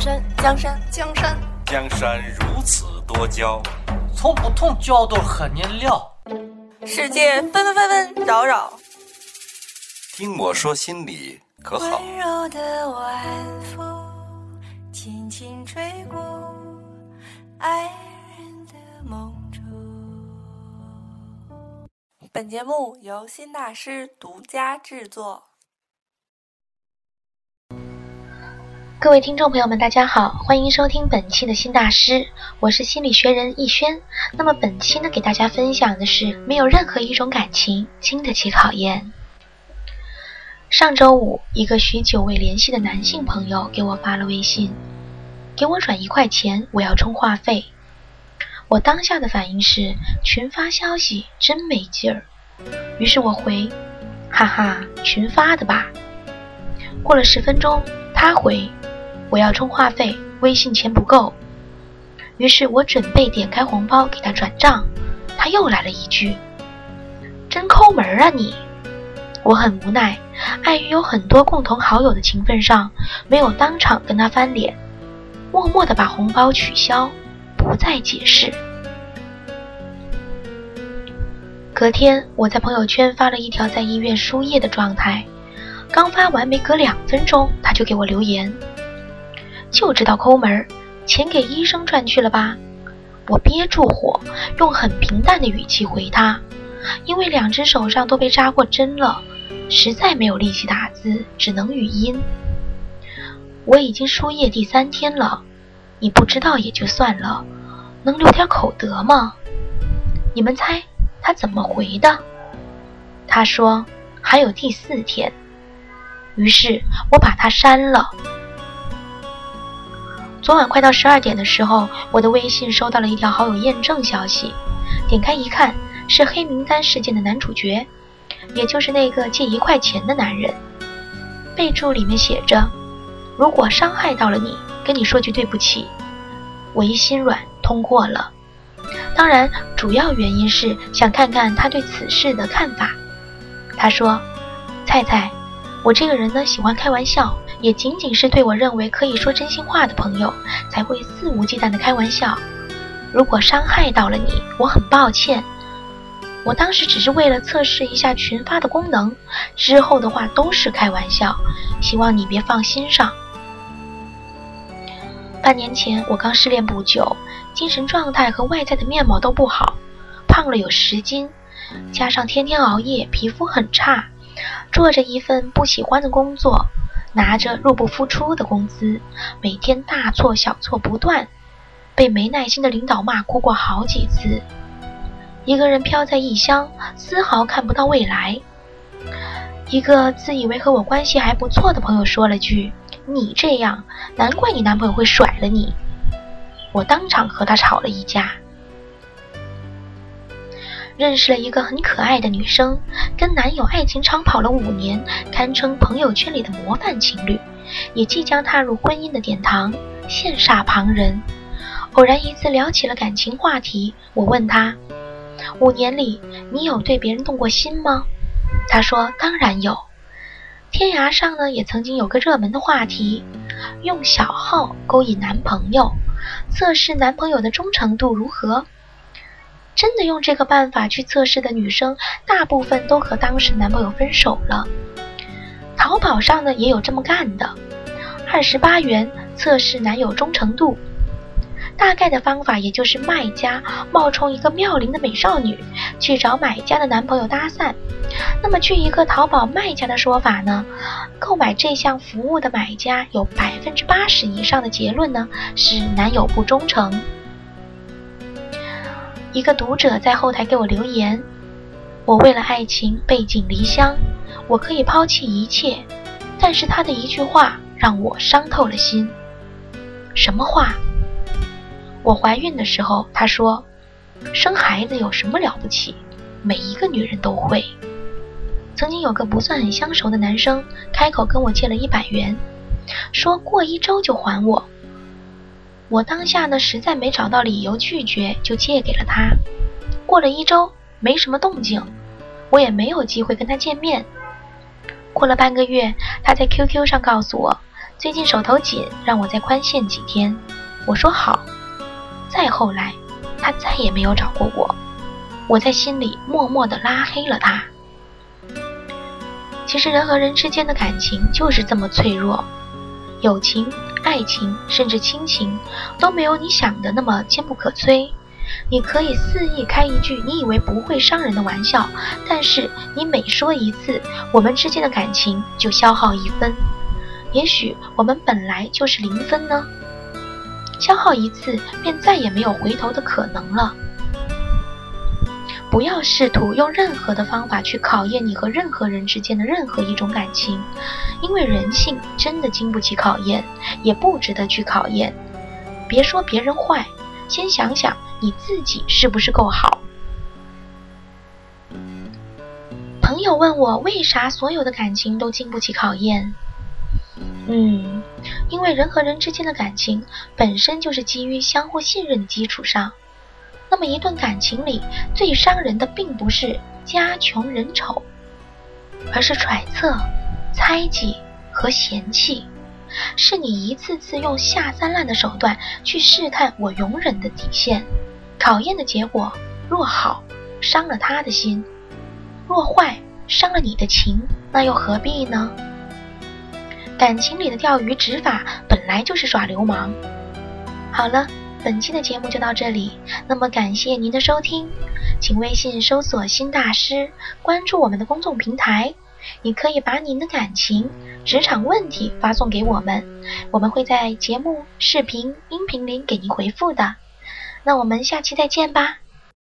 江山，江山，江山，江山如此多娇，从不同角度和你聊。世界纷纷纷纷扰扰，听我说心里可好？温柔的晚风轻轻吹过爱人的梦中。本节目由新大师独家制作。各位听众朋友们，大家好，欢迎收听本期的新大师，我是心理学人逸轩。那么本期呢，给大家分享的是，没有任何一种感情经得起考验。上周五，一个许久未联系的男性朋友给我发了微信，给我转一块钱，我要充话费。我当下的反应是群发消息真没劲儿，于是我回，哈哈，群发的吧。过了十分钟，他回。我要充话费，微信钱不够。于是我准备点开红包给他转账，他又来了一句：“真抠门啊你！”我很无奈，碍于有很多共同好友的情分上，没有当场跟他翻脸，默默地把红包取消，不再解释。隔天，我在朋友圈发了一条在医院输液的状态，刚发完没隔两分钟，他就给我留言。就知道抠门儿，钱给医生赚去了吧？我憋住火，用很平淡的语气回他，因为两只手上都被扎过针了，实在没有力气打字，只能语音。我已经输液第三天了，你不知道也就算了，能留点口德吗？你们猜他怎么回的？他说还有第四天。于是我把他删了。昨晚快到十二点的时候，我的微信收到了一条好友验证消息，点开一看，是黑名单事件的男主角，也就是那个借一块钱的男人。备注里面写着：“如果伤害到了你，跟你说句对不起。”我一心软，通过了。当然，主要原因是想看看他对此事的看法。他说：“菜菜，我这个人呢，喜欢开玩笑。”也仅仅是对我认为可以说真心话的朋友才会肆无忌惮的开玩笑。如果伤害到了你，我很抱歉。我当时只是为了测试一下群发的功能，之后的话都是开玩笑，希望你别放心上。半年前我刚失恋不久，精神状态和外在的面貌都不好，胖了有十斤，加上天天熬夜，皮肤很差，做着一份不喜欢的工作。拿着入不敷出的工资，每天大错小错不断，被没耐心的领导骂哭过好几次。一个人飘在异乡，丝毫看不到未来。一个自以为和我关系还不错的朋友说了句：“你这样，难怪你男朋友会甩了你。”我当场和他吵了一架。认识了一个很可爱的女生，跟男友爱情长跑了五年，堪称朋友圈里的模范情侣，也即将踏入婚姻的殿堂，羡煞旁人。偶然一次聊起了感情话题，我问他：“五年里，你有对别人动过心吗？”他说：“当然有。”天涯上呢，也曾经有个热门的话题：用小号勾引男朋友，测试男朋友的忠诚度如何。真的用这个办法去测试的女生，大部分都和当时男朋友分手了。淘宝上呢也有这么干的，二十八元测试男友忠诚度。大概的方法也就是卖家冒充一个妙龄的美少女，去找买家的男朋友搭讪。那么据一个淘宝卖家的说法呢，购买这项服务的买家有百分之八十以上的结论呢是男友不忠诚。一个读者在后台给我留言：“我为了爱情背井离乡，我可以抛弃一切，但是他的一句话让我伤透了心。什么话？我怀孕的时候，他说，生孩子有什么了不起？每一个女人都会。曾经有个不算很相熟的男生开口跟我借了一百元，说过一周就还我。”我当下呢，实在没找到理由拒绝，就借给了他。过了一周，没什么动静，我也没有机会跟他见面。过了半个月，他在 QQ 上告诉我，最近手头紧，让我再宽限几天。我说好。再后来，他再也没有找过我，我在心里默默地拉黑了他。其实人和人之间的感情就是这么脆弱，友情、爱情，甚至亲情，都没有你想的那么坚不可摧。你可以肆意开一句你以为不会伤人的玩笑，但是你每说一次，我们之间的感情就消耗一分。也许我们本来就是零分呢，消耗一次便再也没有回头的可能了。不要试图用任何的方法去考验你和任何人之间的任何一种感情，因为人性真的经不起考验，也不值得去考验。别说别人坏，先想想你自己是不是够好。朋友问我为啥所有的感情都经不起考验？嗯，因为人和人之间的感情本身就是基于相互信任的基础上。那么一段感情里最伤人的，并不是家穷人丑，而是揣测、猜忌和嫌弃，是你一次次用下三滥的手段去试探我容忍的底线。考验的结果若好，伤了他的心；若坏，伤了你的情，那又何必呢？感情里的钓鱼执法本来就是耍流氓。好了。本期的节目就到这里，那么感谢您的收听，请微信搜索“新大师”，关注我们的公众平台。你可以把您的感情、职场问题发送给我们，我们会在节目、视频、音频里给您回复的。那我们下期再见吧。